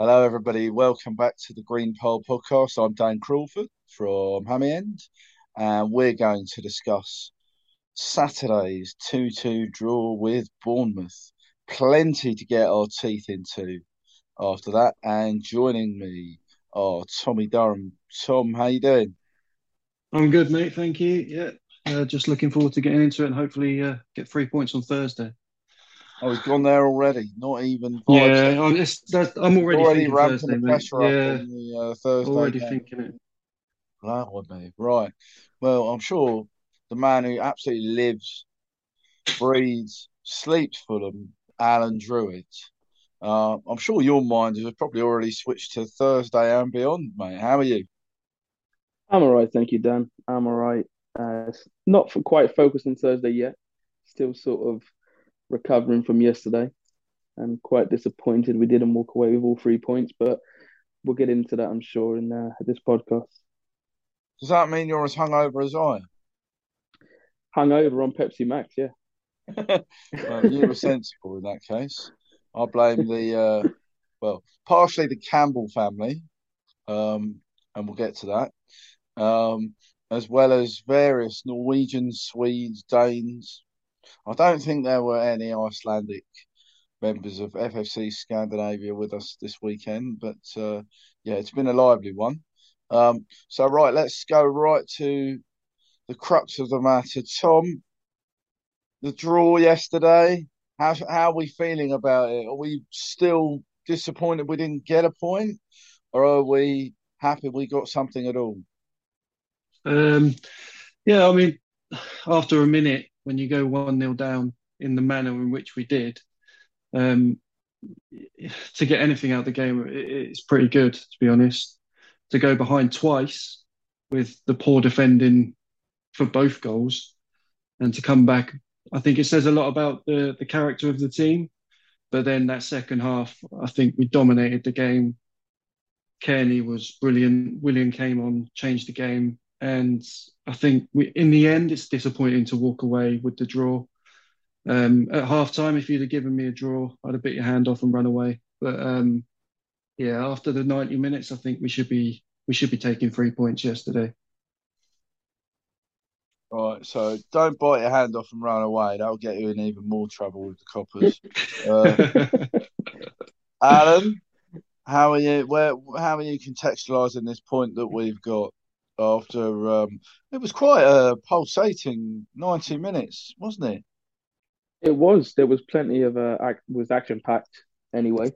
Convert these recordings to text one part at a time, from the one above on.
Hello, everybody. Welcome back to the Green Pole podcast. I'm Dan Crawford from Hammy End, and we're going to discuss Saturday's 2 2 draw with Bournemouth. Plenty to get our teeth into after that. And joining me are Tommy Durham. Tom, how you doing? I'm good, mate. Thank you. Yeah, uh, just looking forward to getting into it and hopefully uh, get three points on Thursday. Oh, he's gone there already. Not even five Yeah. I'm, it's, that's, I'm already, Already thinking ramping Thursday, the mate. pressure up Yeah, on the uh, Thursday already game. thinking it. That would be right. Well, I'm sure the man who absolutely lives, breathes, sleeps Fulham, Alan Drewett. Uh, I'm sure your mind has probably already switched to Thursday and beyond, mate. How are you? I'm all right, thank you, Dan. I'm all right. Uh, not for quite focused on Thursday yet. Still sort of recovering from yesterday. I'm quite disappointed we didn't walk away with all three points, but we'll get into that, I'm sure, in uh, this podcast. Does that mean you're as hungover as I Hungover on Pepsi Max, yeah. Well, you were sensible in that case. I blame the, uh, well, partially the Campbell family, um, and we'll get to that, um, as well as various Norwegians, Swedes, Danes. I don't think there were any Icelandic members of FFC Scandinavia with us this weekend, but uh, yeah, it's been a lively one. Um, so, right, let's go right to the crux of the matter. Tom, the draw yesterday, how, how are we feeling about it? Are we still disappointed we didn't get a point, or are we happy we got something at all? Um, yeah, I mean, after a minute, when you go 1 nil down in the manner in which we did, um, to get anything out of the game, it, it's pretty good, to be honest. To go behind twice with the poor defending for both goals and to come back, I think it says a lot about the, the character of the team. But then that second half, I think we dominated the game. Cairney was brilliant. Willian came on, changed the game. And I think we, in the end, it's disappointing to walk away with the draw. Um, at half time, if you'd have given me a draw, I'd have bit your hand off and run away. But um, yeah, after the 90 minutes, I think we should be we should be taking three points yesterday. Right, so don't bite your hand off and run away. That'll get you in even more trouble with the coppers. Uh, Alan, how are you? Where? How are you contextualising this point that we've got after? Um, it was quite a pulsating ninety minutes, wasn't it? It was. There was plenty of uh, act was action packed anyway.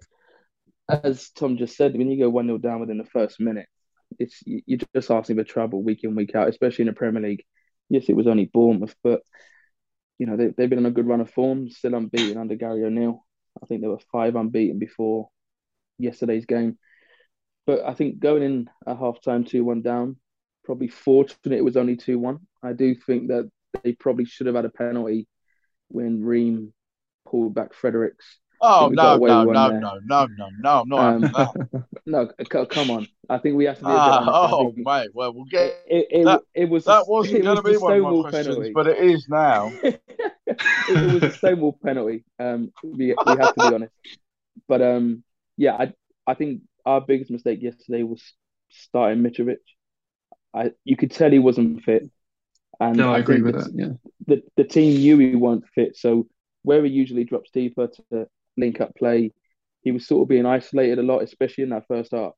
As Tom just said, when you go 1 0 down within the first minute, it's you- you're just asking for trouble week in, week out, especially in the Premier League. Yes, it was only Bournemouth, but you know, they, they've been on a good run of form, still unbeaten under Gary O'Neill. I think there were five unbeaten before yesterday's game. But I think going in at half time 2 1 down, probably fortunate it was only 2 1. I do think that they probably should have had a penalty when Ream pulled back Fredericks. Oh no, no, no, no, no, no, no! I'm not Um, no, come on. I think we have to be Ah, oh, mate. Well, we'll get it, it, that. it was That wasn't going was to be one of my questions, penalty. but it is now. it, it was a Stonewall penalty. Um, we we have to be honest. But um, yeah, I I think our biggest mistake yesterday was starting Mitrovic. I you could tell he wasn't fit, and No, I I agree with that. Yeah. the the team knew he weren't fit. So where he usually drops deeper to link up play, he was sort of being isolated a lot, especially in that first half.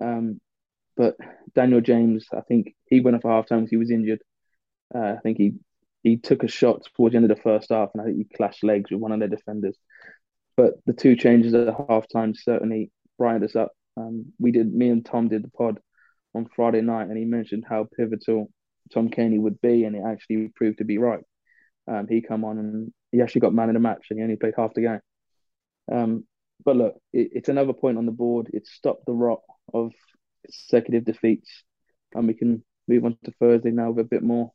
Um, but Daniel James, I think he went off at half time because he was injured. Uh, I think he he took a shot towards the end of the first half, and I think he clashed legs with one of their defenders. But the two changes at the half time certainly brightened us up. Um, we did, me and Tom did the pod on Friday night, and he mentioned how pivotal Tom Cairney would be, and it actually proved to be right. Um, he come on and he actually got man of the match, and he only played half the game. Um, but look, it, it's another point on the board. It's stopped the rot of consecutive defeats, and we can move on to Thursday now with a bit more.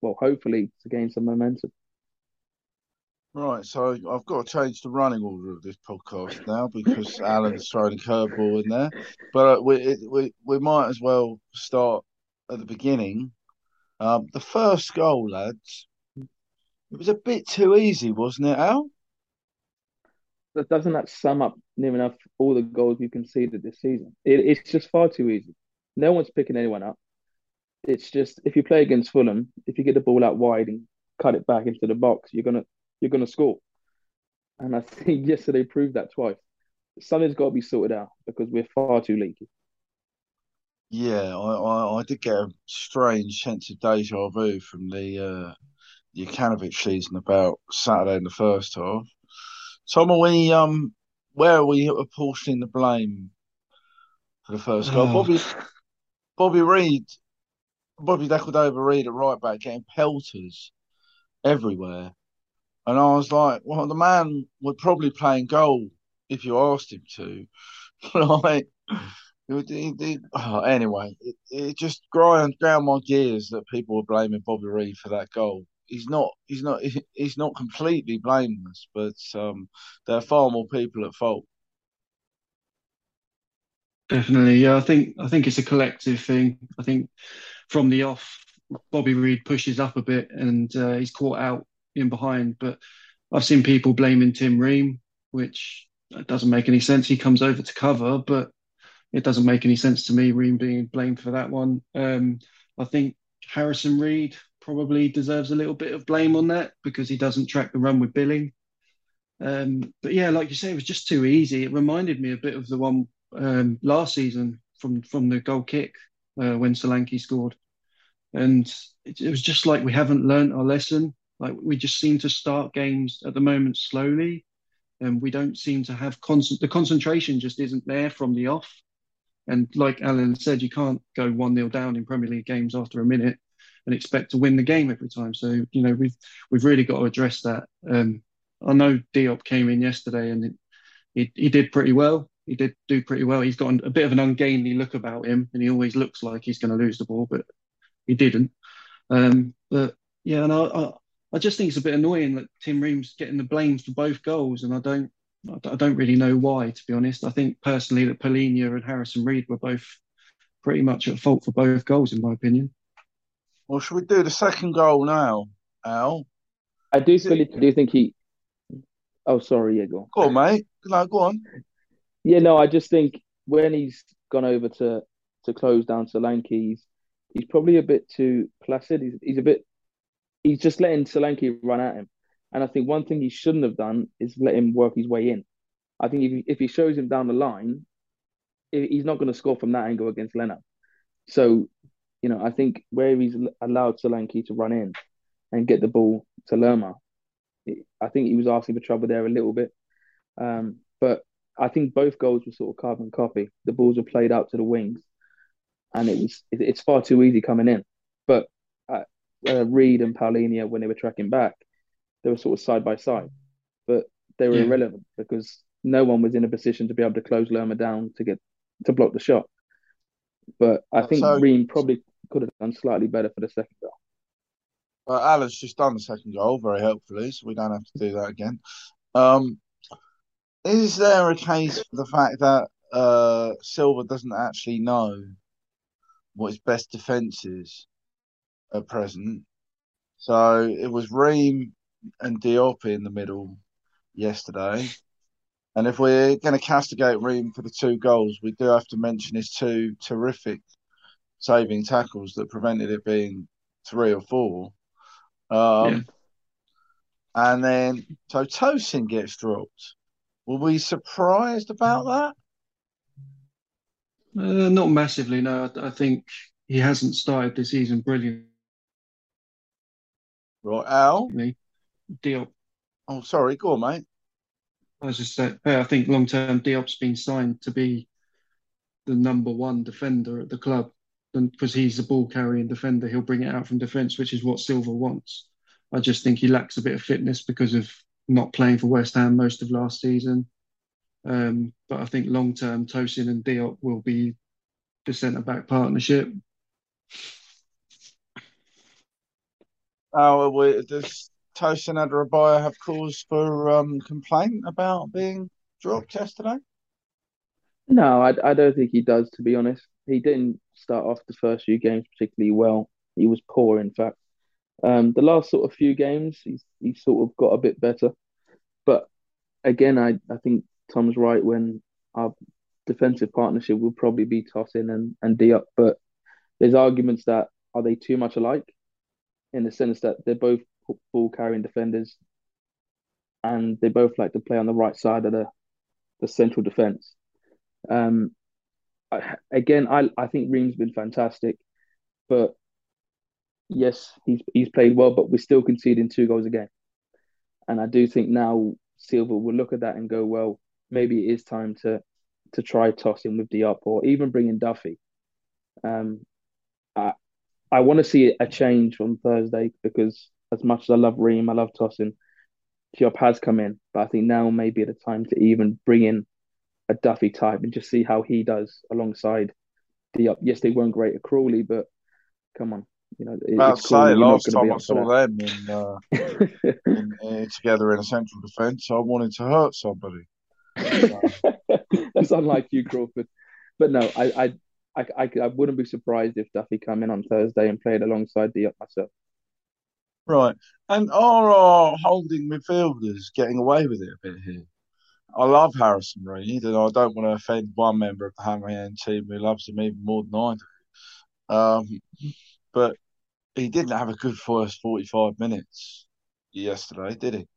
Well, hopefully to gain some momentum. Right, so I've got to change the running order of this podcast now because Alan's thrown a curveball in there. But uh, we it, we we might as well start at the beginning. Um, the first goal, lads, it was a bit too easy, wasn't it, Al? doesn't that sum up near enough all the goals we've conceded this season? It, it's just far too easy. No one's picking anyone up. It's just if you play against Fulham, if you get the ball out wide and cut it back into the box, you're gonna you're gonna score. And I think yesterday proved that twice. Something's got to be sorted out because we're far too leaky. Yeah, I, I, I did get a strange sense of deja vu from the uh, the Jokanovic season about Saturday in the first half. Tom, are we um where are we apportioning the blame for the first goal? Bobby Bobby Reid, Bobby Decordova Reid at right back getting pelters everywhere, and I was like, well, the man would probably play in goal if you asked him to, like. It, it, it, oh, anyway, it, just ground down my gears that people were blaming Bobby Reid for that goal. He's not. He's not. He's not completely blameless, but um, there are far more people at fault. Definitely, yeah. I think I think it's a collective thing. I think from the off, Bobby Reid pushes up a bit and uh, he's caught out in behind. But I've seen people blaming Tim Ream, which doesn't make any sense. He comes over to cover, but it doesn't make any sense to me. Ream being blamed for that one. Um, I think Harrison Reed probably deserves a little bit of blame on that because he doesn't track the run with Billing. Um, but yeah, like you say, it was just too easy. It reminded me a bit of the one um, last season from from the goal kick uh, when Solanke scored, and it, it was just like we haven't learned our lesson. Like we just seem to start games at the moment slowly, and we don't seem to have constant. The concentration just isn't there from the off. And like Alan said, you can't go one 0 down in Premier League games after a minute and expect to win the game every time. So you know we've we've really got to address that. Um, I know Diop came in yesterday and it, he he did pretty well. He did do pretty well. He's got a bit of an ungainly look about him, and he always looks like he's going to lose the ball, but he didn't. Um, but yeah, and I, I, I just think it's a bit annoying that Tim Ream's getting the blame for both goals, and I don't I don't really know why, to be honest. I think personally that Palhinha and Harrison Reed were both pretty much at fault for both goals, in my opinion. Well, should we do the second goal now, Al? I do feel it. Do think he? Oh, sorry, yeah, go on. Go on, mate. No, go on. Yeah, no, I just think when he's gone over to to close down Solanke, he's he's probably a bit too placid. He's he's a bit he's just letting Solanke run at him. And I think one thing he shouldn't have done is let him work his way in. I think if he, if he shows him down the line, he's not going to score from that angle against Leno. So, you know, I think where he's allowed Solanke to run in and get the ball to Lerma, I think he was asking for trouble there a little bit. Um, but I think both goals were sort of carbon copy. The balls were played out to the wings, and it was it's far too easy coming in. But uh, Reed and Palhinha, when they were tracking back, they were sort of side by side, but they were Yeah. irrelevant because no one was in a position to be able to close Lerma down to get to block the shot. But I think So- Ream probably could have done slightly better for the second goal. Well, Alan's just done the second goal very helpfully, so we don't have to do that again. Um, is there a case for the fact that uh, Silva doesn't actually know what his best defence is at present? So it was Ream and Diop in the middle yesterday. And if we're going to castigate Ream for the two goals, we do have to mention his two terrific saving tackles that prevented it being three or four. Um, Yeah. And then, so Tosin gets dropped. Were we surprised about that? Uh, not massively, no. I, I think he hasn't started the season brilliantly. Right, Al? Diop, Oh, sorry, go on, mate. I was just saying, I think long term Diop's been signed to be the number one defender at the club. And because he's a ball carrying defender, he'll bring it out from defence, which is what Silva wants. I just think he lacks a bit of fitness because of not playing for West Ham most of last season. Um, but I think long term, Tosin and Diop will be the centre back partnership. Al, we, does Tosin Adarabioyo have cause for um, complaint about being dropped yesterday? No, I, I don't think he does, to be honest. He didn't start off the first few games particularly well. He was poor, in fact. Um, the last sort of few games, he's, he's sort of got a bit better. But again, I, I think Tom's right when our defensive partnership will probably be Tosin and, and Diop, but there's arguments that are they too much alike in the sense that they're both ball carrying defenders and they both like to play on the right side of the, the central defence. Um, I, again, I I think Ream's been fantastic, but yes, he's he's played well, but we're still conceding two goals a game. And I do think now Silva will look at that and go, well, maybe it is time to to try Tosin with Diop or even bringing Duffy. Um, I I want to see a change on Thursday because as much as I love Ream, I love Tosin. Diop has come in, but I think now may be the time to even bring in a Duffy type and just see how he does alongside Diop. Yes, they weren't great at Crawley, but come on, you know, I'll say last time I saw them in, uh, in, in, together in a central defence, I wanted to hurt somebody. That's unlike you, Crawford. But no, I, I, I, I, wouldn't be surprised if Duffy come in on Thursday and played alongside Diop myself. Right, and are our holding midfielders getting away with it a bit here? I love Harrison Reed, and I don't want to offend one member of the Hammy End team who loves him even more than I do. Um, but he didn't have a good first 45 minutes yesterday, did he?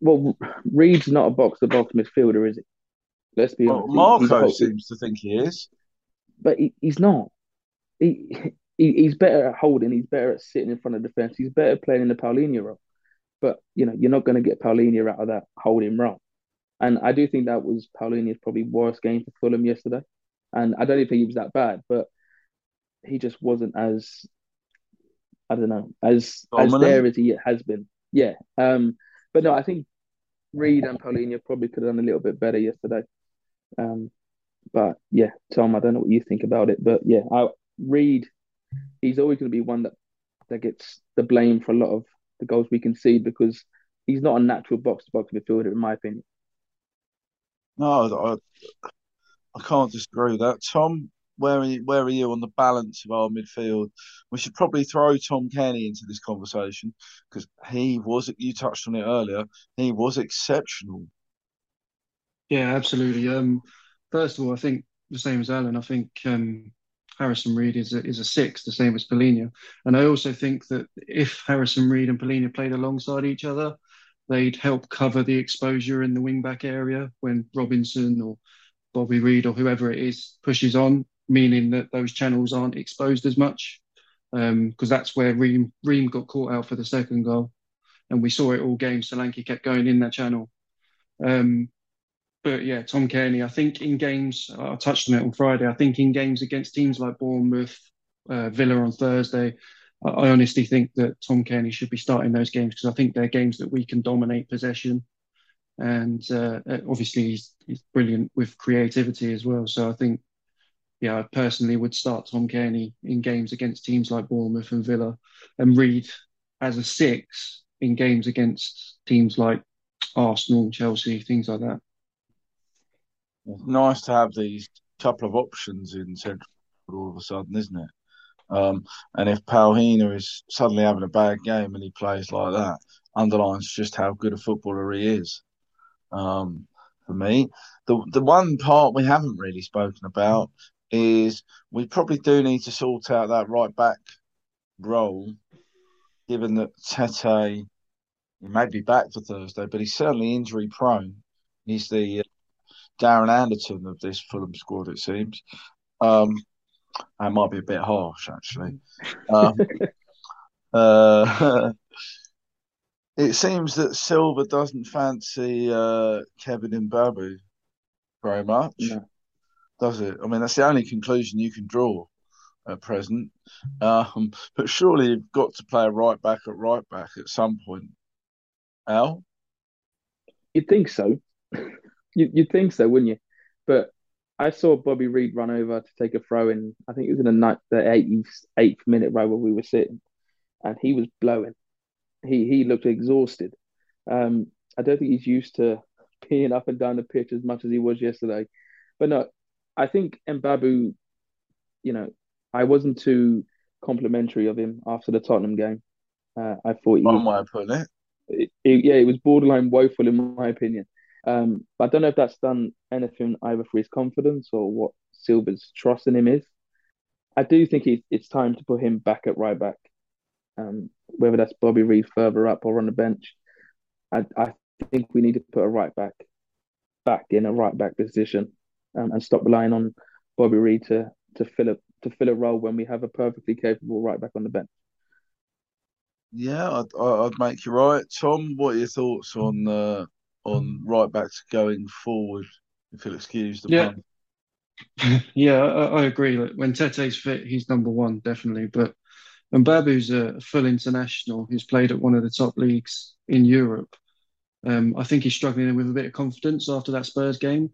Well, Reed's not a box to box midfielder, is he? Let's be well, honest. Marco seems to think he is. But he, he's not. He, he He's better at holding, he's better at sitting in front of defence, he's better playing in the Palhinha role. But, you know, you're not going to get Palhinha out of that holding role. And I do think that was Palhinha's probably worst game for Fulham yesterday. And I don't even think he was that bad, but he just wasn't as I don't know as Dominant. as there as he has been. Yeah. Um. But no, I think Reed and Palhinha probably could have done a little bit better yesterday. Um. But yeah, Tom, I don't know what you think about it, but yeah, I Reed, he's always going to be one that that gets the blame for a lot of the goals we concede because he's not a natural box to box midfielder, in my opinion. No, I, I can't disagree with that. Tom, where are you, where are you on the balance of our midfield? We should probably throw Tom Cairney into this conversation because he was. You touched on it earlier. He was exceptional. Yeah, absolutely. Um, first of all, I think the same as Alan. I think um, Harrison Reed is a, is a six, the same as Palhinha. And I also think that if Harrison Reed and Palhinha played alongside each other, they'd help cover the exposure in the wing back area when Robinson or Bobby Reid or whoever it is pushes on meaning that those channels aren't exposed as much. Because um, that's where Ream got caught out for the second goal. And we saw it all game. Solanke kept going in that channel. Um, but yeah, Tom Cairney, I think in games, I touched on it on Friday, I think in games against teams like Bournemouth, uh, Villa on Thursday, I, I honestly think that Tom Cairney should be starting those games because I think they're games that we can dominate possession. And uh, obviously, he's, he's brilliant with creativity as well. So I think yeah, I personally would start Tom Cairney in games against teams like Bournemouth and Villa, and Reed as a six in games against teams like Arsenal, Chelsea, things like that. Nice to have these couple of options in central all of a sudden, isn't it? Um, and if Palhinha is suddenly having a bad game and he plays like that, underlines just how good a footballer he is. Um, for me, the the one part we haven't really spoken about is we probably do need to sort out that right back role, given that Tete he may be back for Thursday, but he's certainly injury prone. He's the uh, Darren Anderton of this Fulham squad, it seems. Um, that might be a bit harsh, actually. Um, uh, it seems that Silva doesn't fancy uh, Kevin Mbabu very much. No does it? I mean, that's the only conclusion you can draw at present. Um, but surely you've got to play a right back at right back at some point. Al? You'd think so. you, would think so, wouldn't you? But I saw Bobby Reid run over to take a throw in. I think it was in the night, the 88th minute, right where we were sitting, and he was blowing. He he looked exhausted. Um, I don't think he's used to peeing up and down the pitch as much as he was yesterday. But no, I think Mbabu, you know, I wasn't too complimentary of him after the Tottenham game. Uh, I thought he one way of putting it. it, it, yeah, it was borderline woeful in my opinion. Um, but I don't know if that's done anything either for his confidence or what Silva's trust in him is. I do think it's, it's time to put him back at right back, um, whether that's Bobby Reid further up or on the bench. I, I think we need to put a right back back in a right back position um, and stop relying on Bobby Reid to to fill a to fill a role when we have a perfectly capable right back on the bench. Yeah, I'd, I'd make you right, Tom. What are your thoughts on uh, on right backs going forward? If you'll excuse the Yeah, pun. yeah, I, I agree. Like when Tete's fit, he's number one definitely. But Mbabu's a full international who's played at one of the top leagues in Europe. Um, I think he's struggling with a bit of confidence after that Spurs game,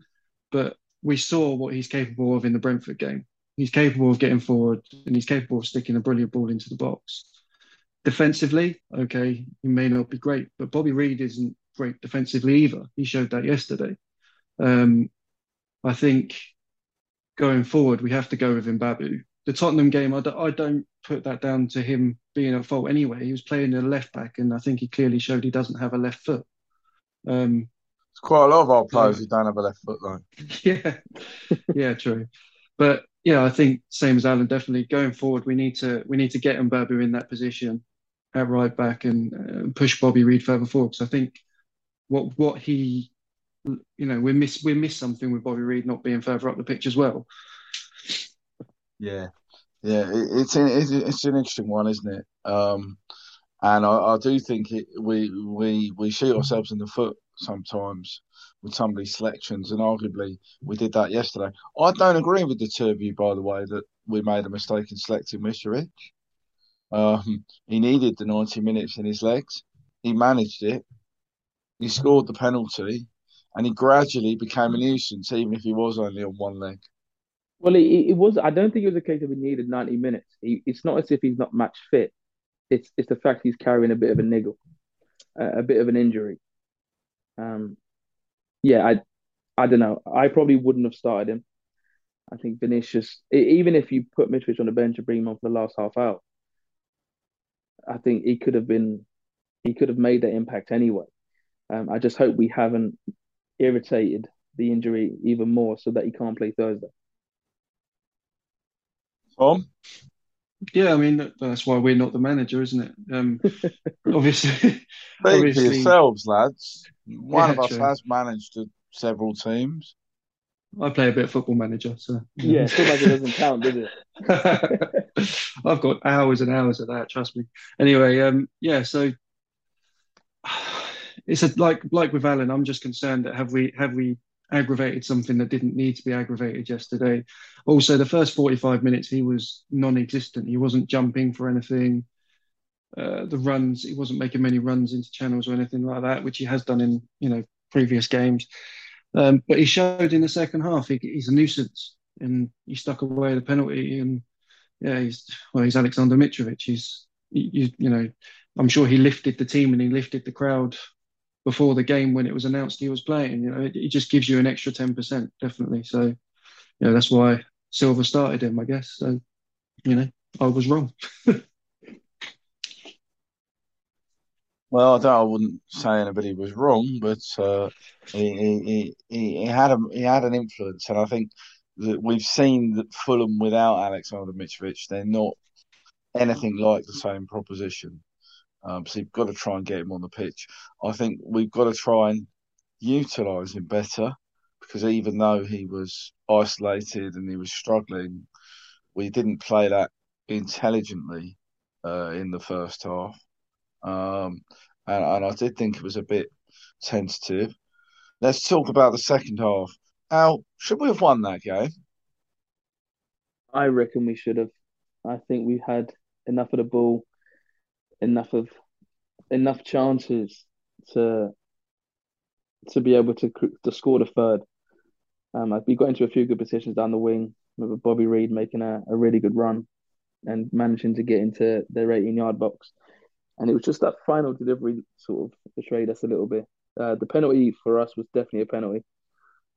but we saw what he's capable of in the Brentford game. He's capable of getting forward and he's capable of sticking a brilliant ball into the box. Defensively, okay, he may not be great, but Bobby Reid isn't great defensively either. He showed that yesterday. Um, I think going forward, we have to go with Mbabu. The Tottenham game, I, d- I don't put that down to him being at fault anyway. He was playing a left back, and I think he clearly showed he doesn't have a left foot. Um, It's quite a lot of our so players who don't have a left foot though. yeah, yeah, true. But yeah, I think same as Alan. Definitely going forward, we need to we need to get Mbabu in that position at right back and uh, push Bobby Reid further forward. Because I think what what he, you know, we miss we miss something with Bobby Reid not being further up the pitch as well. Yeah, yeah, it, it's an it's, an interesting one, isn't it? Um, and I, I do think it we we we shoot ourselves in the foot sometimes with some of these selections, and arguably we did that yesterday. I don't agree with the two of you, by the way, that we made a mistake in selecting Mitrovic. Um, he needed the ninety minutes in his legs. He managed it. He scored the penalty, and he gradually became a nuisance, even if he was only on one leg. Well, it, it was. I don't think it was a case of he needed ninety minutes. He, it's not as if he's not match fit. It's it's the fact he's carrying a bit of a niggle, uh, a bit of an injury. Um, yeah, I I don't know. I probably wouldn't have started him. I think Vinicius, even if you put Mitrovic on the bench and bring him on for the last half hour, I think he could have been he could have made that impact anyway. Um, I just hope we haven't irritated the injury even more so that he can't play Thursday. Tom, Yeah, I mean that's why we're not the manager, isn't it? Um, obviously, speak for obviously, yourselves, lads. One yeah, of us true. has managed to several teams. I play a bit of football manager, so Yeah, feel like it doesn't count, does it? I've got hours and hours of that, trust me. Anyway, um, yeah, so it's a, like like with Alan, I'm just concerned that have we have we aggravated something that didn't need to be aggravated yesterday. Also, the first 45 minutes he was non-existent. He wasn't jumping for anything. Uh, the runs, he wasn't making many runs into channels or anything like that, which he has done in you know previous games. Um, but he showed in the second half he, he's a nuisance, and he stuck away the penalty. And yeah, he's well, he's Alexander Mitrovic. He's you, you know, I'm sure he lifted the team and he lifted the crowd before the game when it was announced he was playing. You know, it, it just gives you an extra ten percent, definitely. So, you know, that's why Silva started him, I guess. So, you know, I was wrong. Well, I don't. I wouldn't say anybody was wrong, but uh, he, he he he had a he had an influence, and I think that we've seen that Fulham without Alexander Mitrovic, they're not anything like the same proposition. Um, so you've got to try and get him on the pitch. I think we've got to try and utilise him better because even though he was isolated and he was struggling, we didn't play that intelligently uh, in the first half. Um, and, and I did think it was a bit tentative. Let's talk about the second half. Al, should we have won that game? I reckon we should have. I think we had enough of the ball, enough of enough chances to to be able to to score the third. Um, we got into a few good positions down the wing with Bobby Reid making a, a really good run and managing to get into their 18 yard box. And it was just that final delivery sort of betrayed us a little bit. Uh, the penalty for us was definitely a penalty.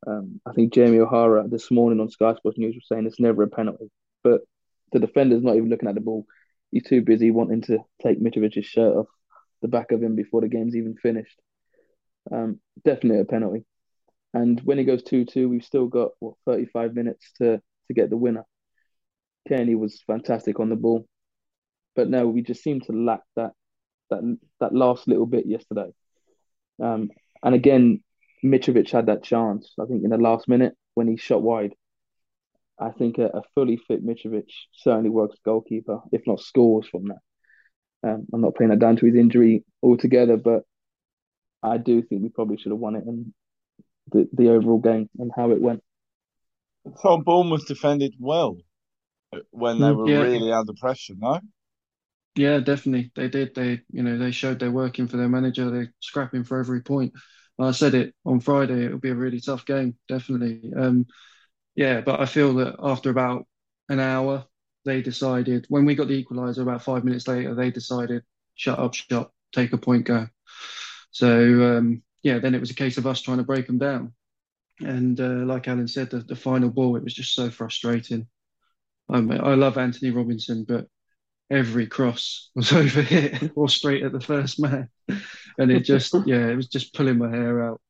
Um, I think Jamie O'Hara this morning on Sky Sports News was saying it's never a penalty, but the defender's not even looking at the ball. He's too busy wanting to take Mitrovic's shirt off the back of him before the game's even finished. Um, definitely a penalty. And when it goes 2 2, we've still got, what, 35 minutes to, to get the winner. Cairney was fantastic on the ball. But no, we just seem to lack that that that last little bit yesterday. Um, and again, Mitrovic had that chance, I think, in the last minute when he shot wide. I think a, a fully fit Mitrovic certainly works goalkeeper, if not scores from that. Um, I'm not playing that down to his injury altogether, but I do think we probably should have won it and the, the overall game and how it went. Tom Bournemouth defended well when they Mm, were yeah. really under pressure, no? Yeah, definitely. They did. They, you know, they showed they're working for their manager. They're scrapping for every point. I said it on Friday. It'll be a really tough game, definitely. Um, yeah, but I feel that after about an hour, they decided. When we got the equaliser, about five minutes later, they decided, shut up, shop, take a point, go. So um, yeah, then it was a case of us trying to break them down. And uh, like Alan said, the, the final ball, it was just so frustrating. Um, I love Anthony Robinson, but every cross was over overhit or straight at the first man. And it just, yeah, it was just pulling my hair out.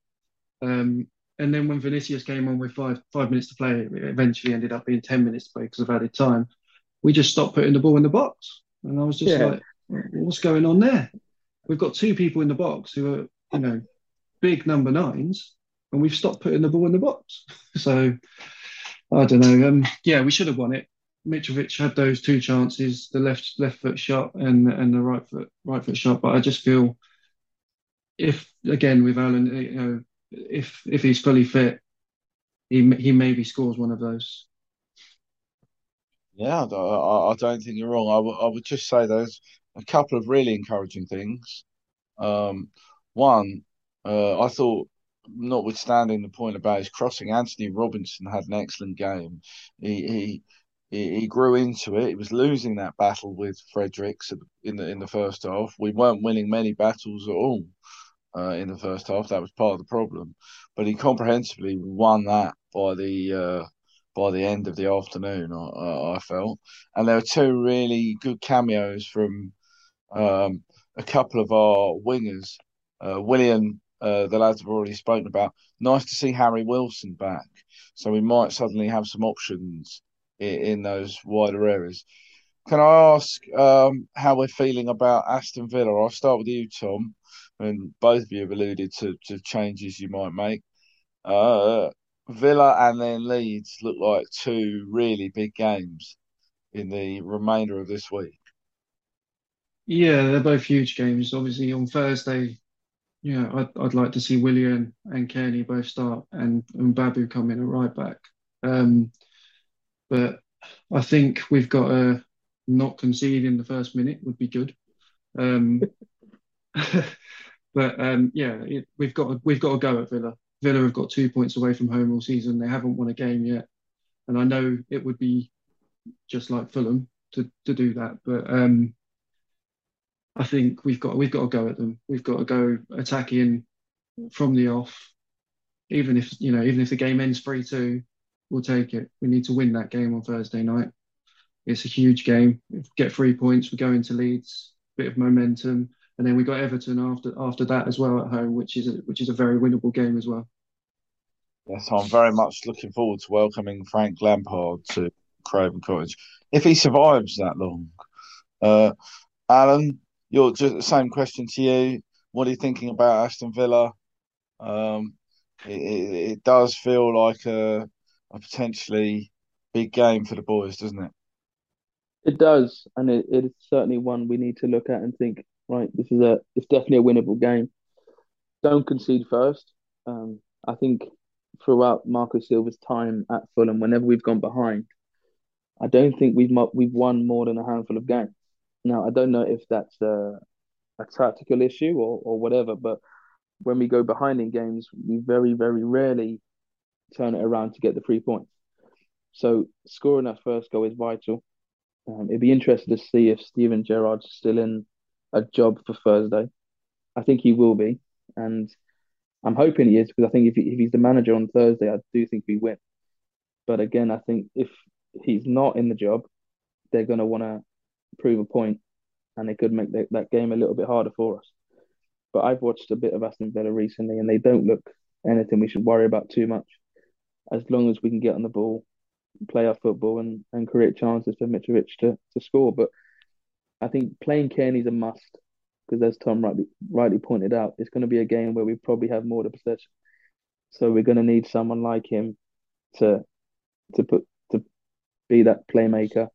Um, and then when Vinicius came on with five five minutes to play, it eventually ended up being 10 minutes to play because of added time. We just stopped putting the ball in the box. And I was just Yeah. like, what's going on there? We've got two people in the box who are, you know, big number nines, and we've stopped putting the ball in the box. So I don't know. Um, yeah, we should have won it. Mitrovic had those two chances, the left left foot shot and and the right foot right foot shot. But I just feel if again with Alan, you know, if if he's fully fit, he he maybe scores one of those. Yeah, I, I don't think you're wrong. I would I would just say there's a couple of really encouraging things. Um, one, uh, I thought, notwithstanding the point about his crossing, Anthony Robinson had an excellent game. He he he, he grew into it. He was losing that battle with Fredericks in the in the first half. We weren't winning many battles at all uh, in the first half. That was part of the problem, but he comprehensively won that by the uh, by the end of the afternoon. I, I, felt, and there were two really good cameos from um, a couple of our wingers. Uh, Willian, uh, the lads have already spoken about. Nice to see Harry Wilson back. So we might suddenly have some options in, in those wider areas. Can I ask um, how we're feeling about Aston Villa? I'll start with you, Tom, and both of you have alluded to, to changes you might make. Uh, Villa and then Leeds look like two really big games in the remainder of this week. Yeah, they're both huge games. Obviously, on Thursday, yeah, I'd, I'd like to see Willian and Cairney both start and, and Babu come in at right back. Um, but I think we've got to not concede in the first minute would be good. Um, but um, yeah, it, we've got we've got to go at Villa. Villa have got two points away from home all season. They haven't won a game yet, and I know it would be just like Fulham to, to do that, but um, I think we've got we've got to go at them. We've got to go attacking from the off. Even if you know, even if the game ends three two, we'll take it. We need to win that game on Thursday night. It's a huge game. Get three points, we go into Leeds, bit of momentum, and then we got Everton after after that as well at home, which is a, which is a very winnable game as well. Yes, I'm very much looking forward to welcoming Frank Lampard to Craven Cottage if he survives that long. Uh, Alan, you're just the same question to you. What are you thinking about Aston Villa? Um, it, it, it does feel like a, a potentially big game for the boys, doesn't it? It does, and it, it is certainly one we need to look at and think, right, this is a it's definitely a winnable game. Don't concede first. Um, I think throughout Marco Silva's time at Fulham, whenever we've gone behind, I don't think we've we've won more than a handful of games. Now, I don't know if that's a, a tactical issue or, or whatever, but when we go behind in games, we very, very rarely turn it around to get the three points. So scoring that first goal is vital. Um, it'd be interesting to see if Steven Gerrard's still in a job for Thursday. I think he will be, and I'm hoping he is because I think if, he, if he's the manager on Thursday, I do think we win. But again, I think if he's not in the job, they're going to want to prove a point, and it could make that, that game a little bit harder for us. but I've watched a bit of Aston Villa recently, and they don't look anything we should worry about too much. As long as we can get on the ball, play our football, and, and create chances for Mitrovic to, to score. But I think playing Cairney's a must because, as Tom rightly rightly pointed out, it's going to be a game where we probably have more to possession. So we're going to need someone like him to to put to be that playmaker.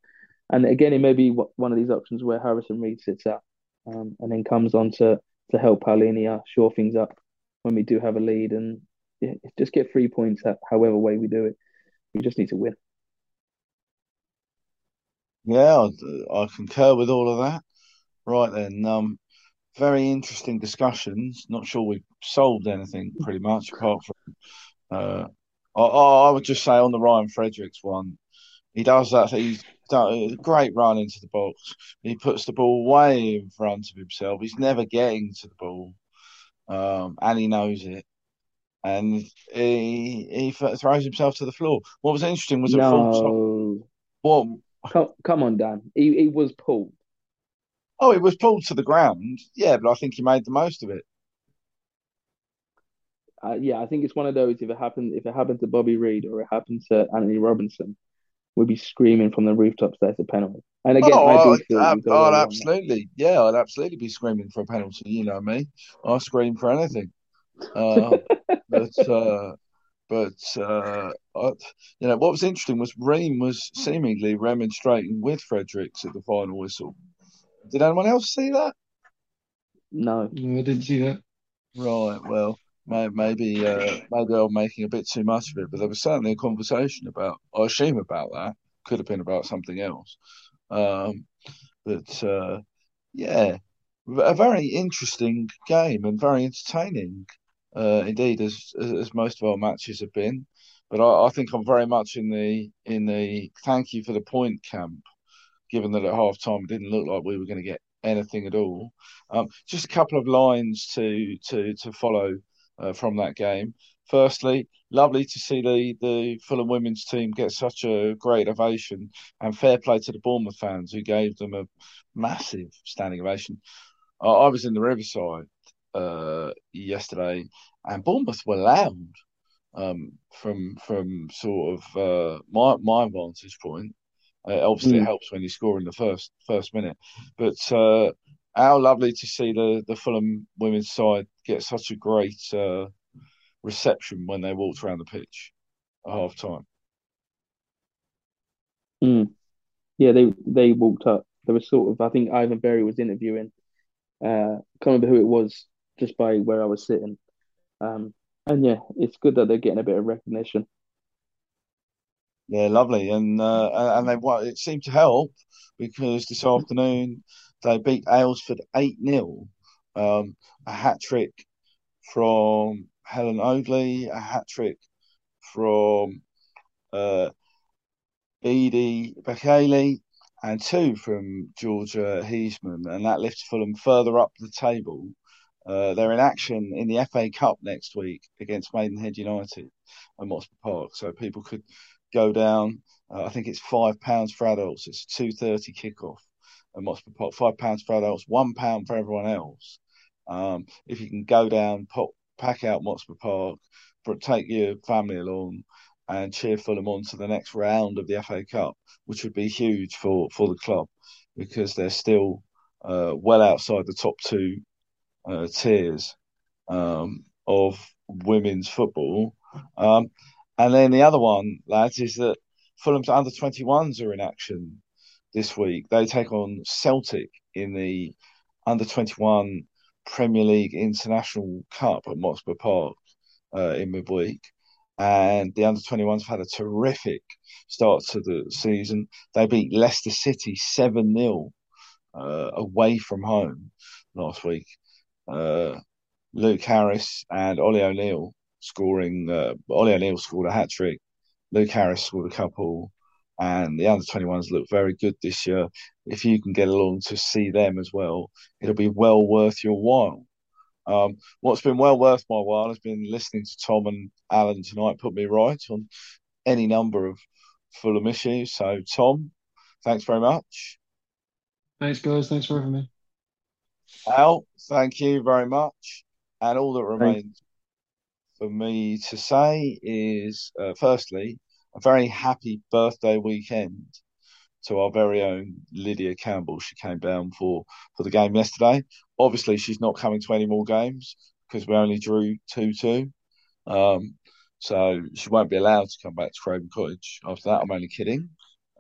And again, it may be one of these options where Harrison Reed sits out um, and then comes on to to help Palhinha shore things up when we do have a lead and just get three points however way we do it. We just need to win. Yeah, I, I concur with all of that. Right then, um, very interesting discussions. Not sure we've solved anything pretty much apart from. Uh, I, I would just say on the Ryan Fredericks one, he does that. He's done a great run into the box. He puts the ball way in front of himself. He's never getting to the ball, um, and he knows it. And he he throws himself to the floor. What was interesting was no. A full stop. What? Come, come on, Dan. He he was pulled. Oh, it was pulled to the ground. Yeah, but I think he made the most of it. Uh, yeah, I think it's one of those. If it happened, if it happened to Bobby Reid or it happened to Anthony Robinson, we'd be screaming from the rooftops that's a penalty. And again, oh, I do I'd, I'd absolutely, yeah, I'd absolutely be screaming for a penalty. You know me, I scream for anything. Uh, but uh, but uh, I, you know what was interesting was Ream was seemingly remonstrating with Fredericks at the final whistle. Did anyone else see that? No, no, I didn't see that. Right. Well, maybe uh, maybe I'm making a bit too much of it, but there was certainly a conversation about. I assume about that. Could have been about something else. Um, but uh, yeah, a very interesting game and very entertaining uh, indeed, as as most of our matches have been. But I, I, think I'm very much in the in the thank you for the point camp, given that at half time it didn't look like we were going to get anything at all. Um, just a couple of lines to to to follow uh, from that game. Firstly, lovely to see the the Fulham women's team get such a great ovation, and fair play to the Bournemouth fans who gave them a massive standing ovation. Uh, I was in the Riverside uh, yesterday, and Bournemouth were loud um, from from sort of uh, my my vantage point. Uh, obviously, mm. it helps when you score in the first first minute, but uh, how lovely to see the the Fulham women's side get such a great uh, reception when they walked around the pitch at half time. Mm. Yeah, they they walked up. There was sort of I think Ivan Berry was interviewing. Uh, can't remember who it was just by where I was sitting. Um, and yeah, it's good that they're getting a bit of recognition. Yeah, lovely, and uh, and they it seemed to help because this afternoon they beat Aylesford eight 0 um, a hat trick from Helen Oldley, a hat trick from uh, Edie Bekele, and two from Georgia Heisman, and that lifts Fulham further up the table uh, they're in action in the FA Cup next week against Maidenhead United at Motspur Park, so people could go down. Uh, I think it's five pounds for adults. It's two thirty kickoff at Motspur Park. Five pounds for adults, one pound for everyone else. Um, if you can go down, pop, pack out Motspur Park, take your family along, and cheer Fulham on to the next round of the FA Cup, which would be huge for for the club because they're still uh, well outside the top two uh, tiers um, of women's football. Um, and then the other one, lads, is that Fulham's under 21s are in action this week. They take on Celtic in the under 21 Premier League International Cup at Motspur Park uh, in midweek. And the under 21s have had a terrific start to the season. They beat Leicester City 7 0 uh, away from home last week uh, Luke Harris and Ollie O'Neill scoring. Uh, Ollie O'Neill scored a hat trick. Luke Harris scored a couple, and the under 21s look very good this year. If you can get along to see them as well, it'll be well worth your while. Um, what's been well worth my while has been listening to Tom and Alan tonight put me right on any number of Fulham issues. So, Tom, thanks very much. Thanks, guys. Thanks for having me. Al, thank you very much. And all that remains for me to say is, uh, firstly, a very happy birthday weekend to our very own Lydia Campbell. She came down for for the game yesterday. Obviously, she's not coming to any more games because we only drew two two. Um, so she won't be allowed to come back to Craven Cottage after that. I'm only kidding.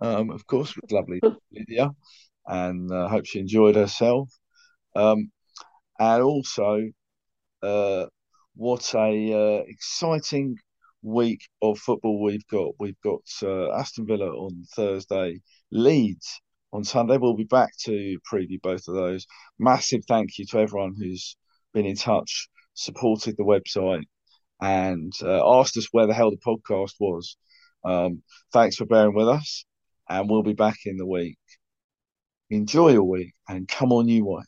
Um, of course, with lovely Lydia, and uh, hope she enjoyed herself. Um, and also, uh, what a uh, exciting week of football we've got. We've got uh, Aston Villa on Thursday, Leeds on Sunday. We'll be back to preview both of those. Massive thank you to everyone who's been in touch, supported the website, and uh, asked us where the hell the podcast was. Um, thanks for bearing with us, and we'll be back in the week. Enjoy your week and come on, you white.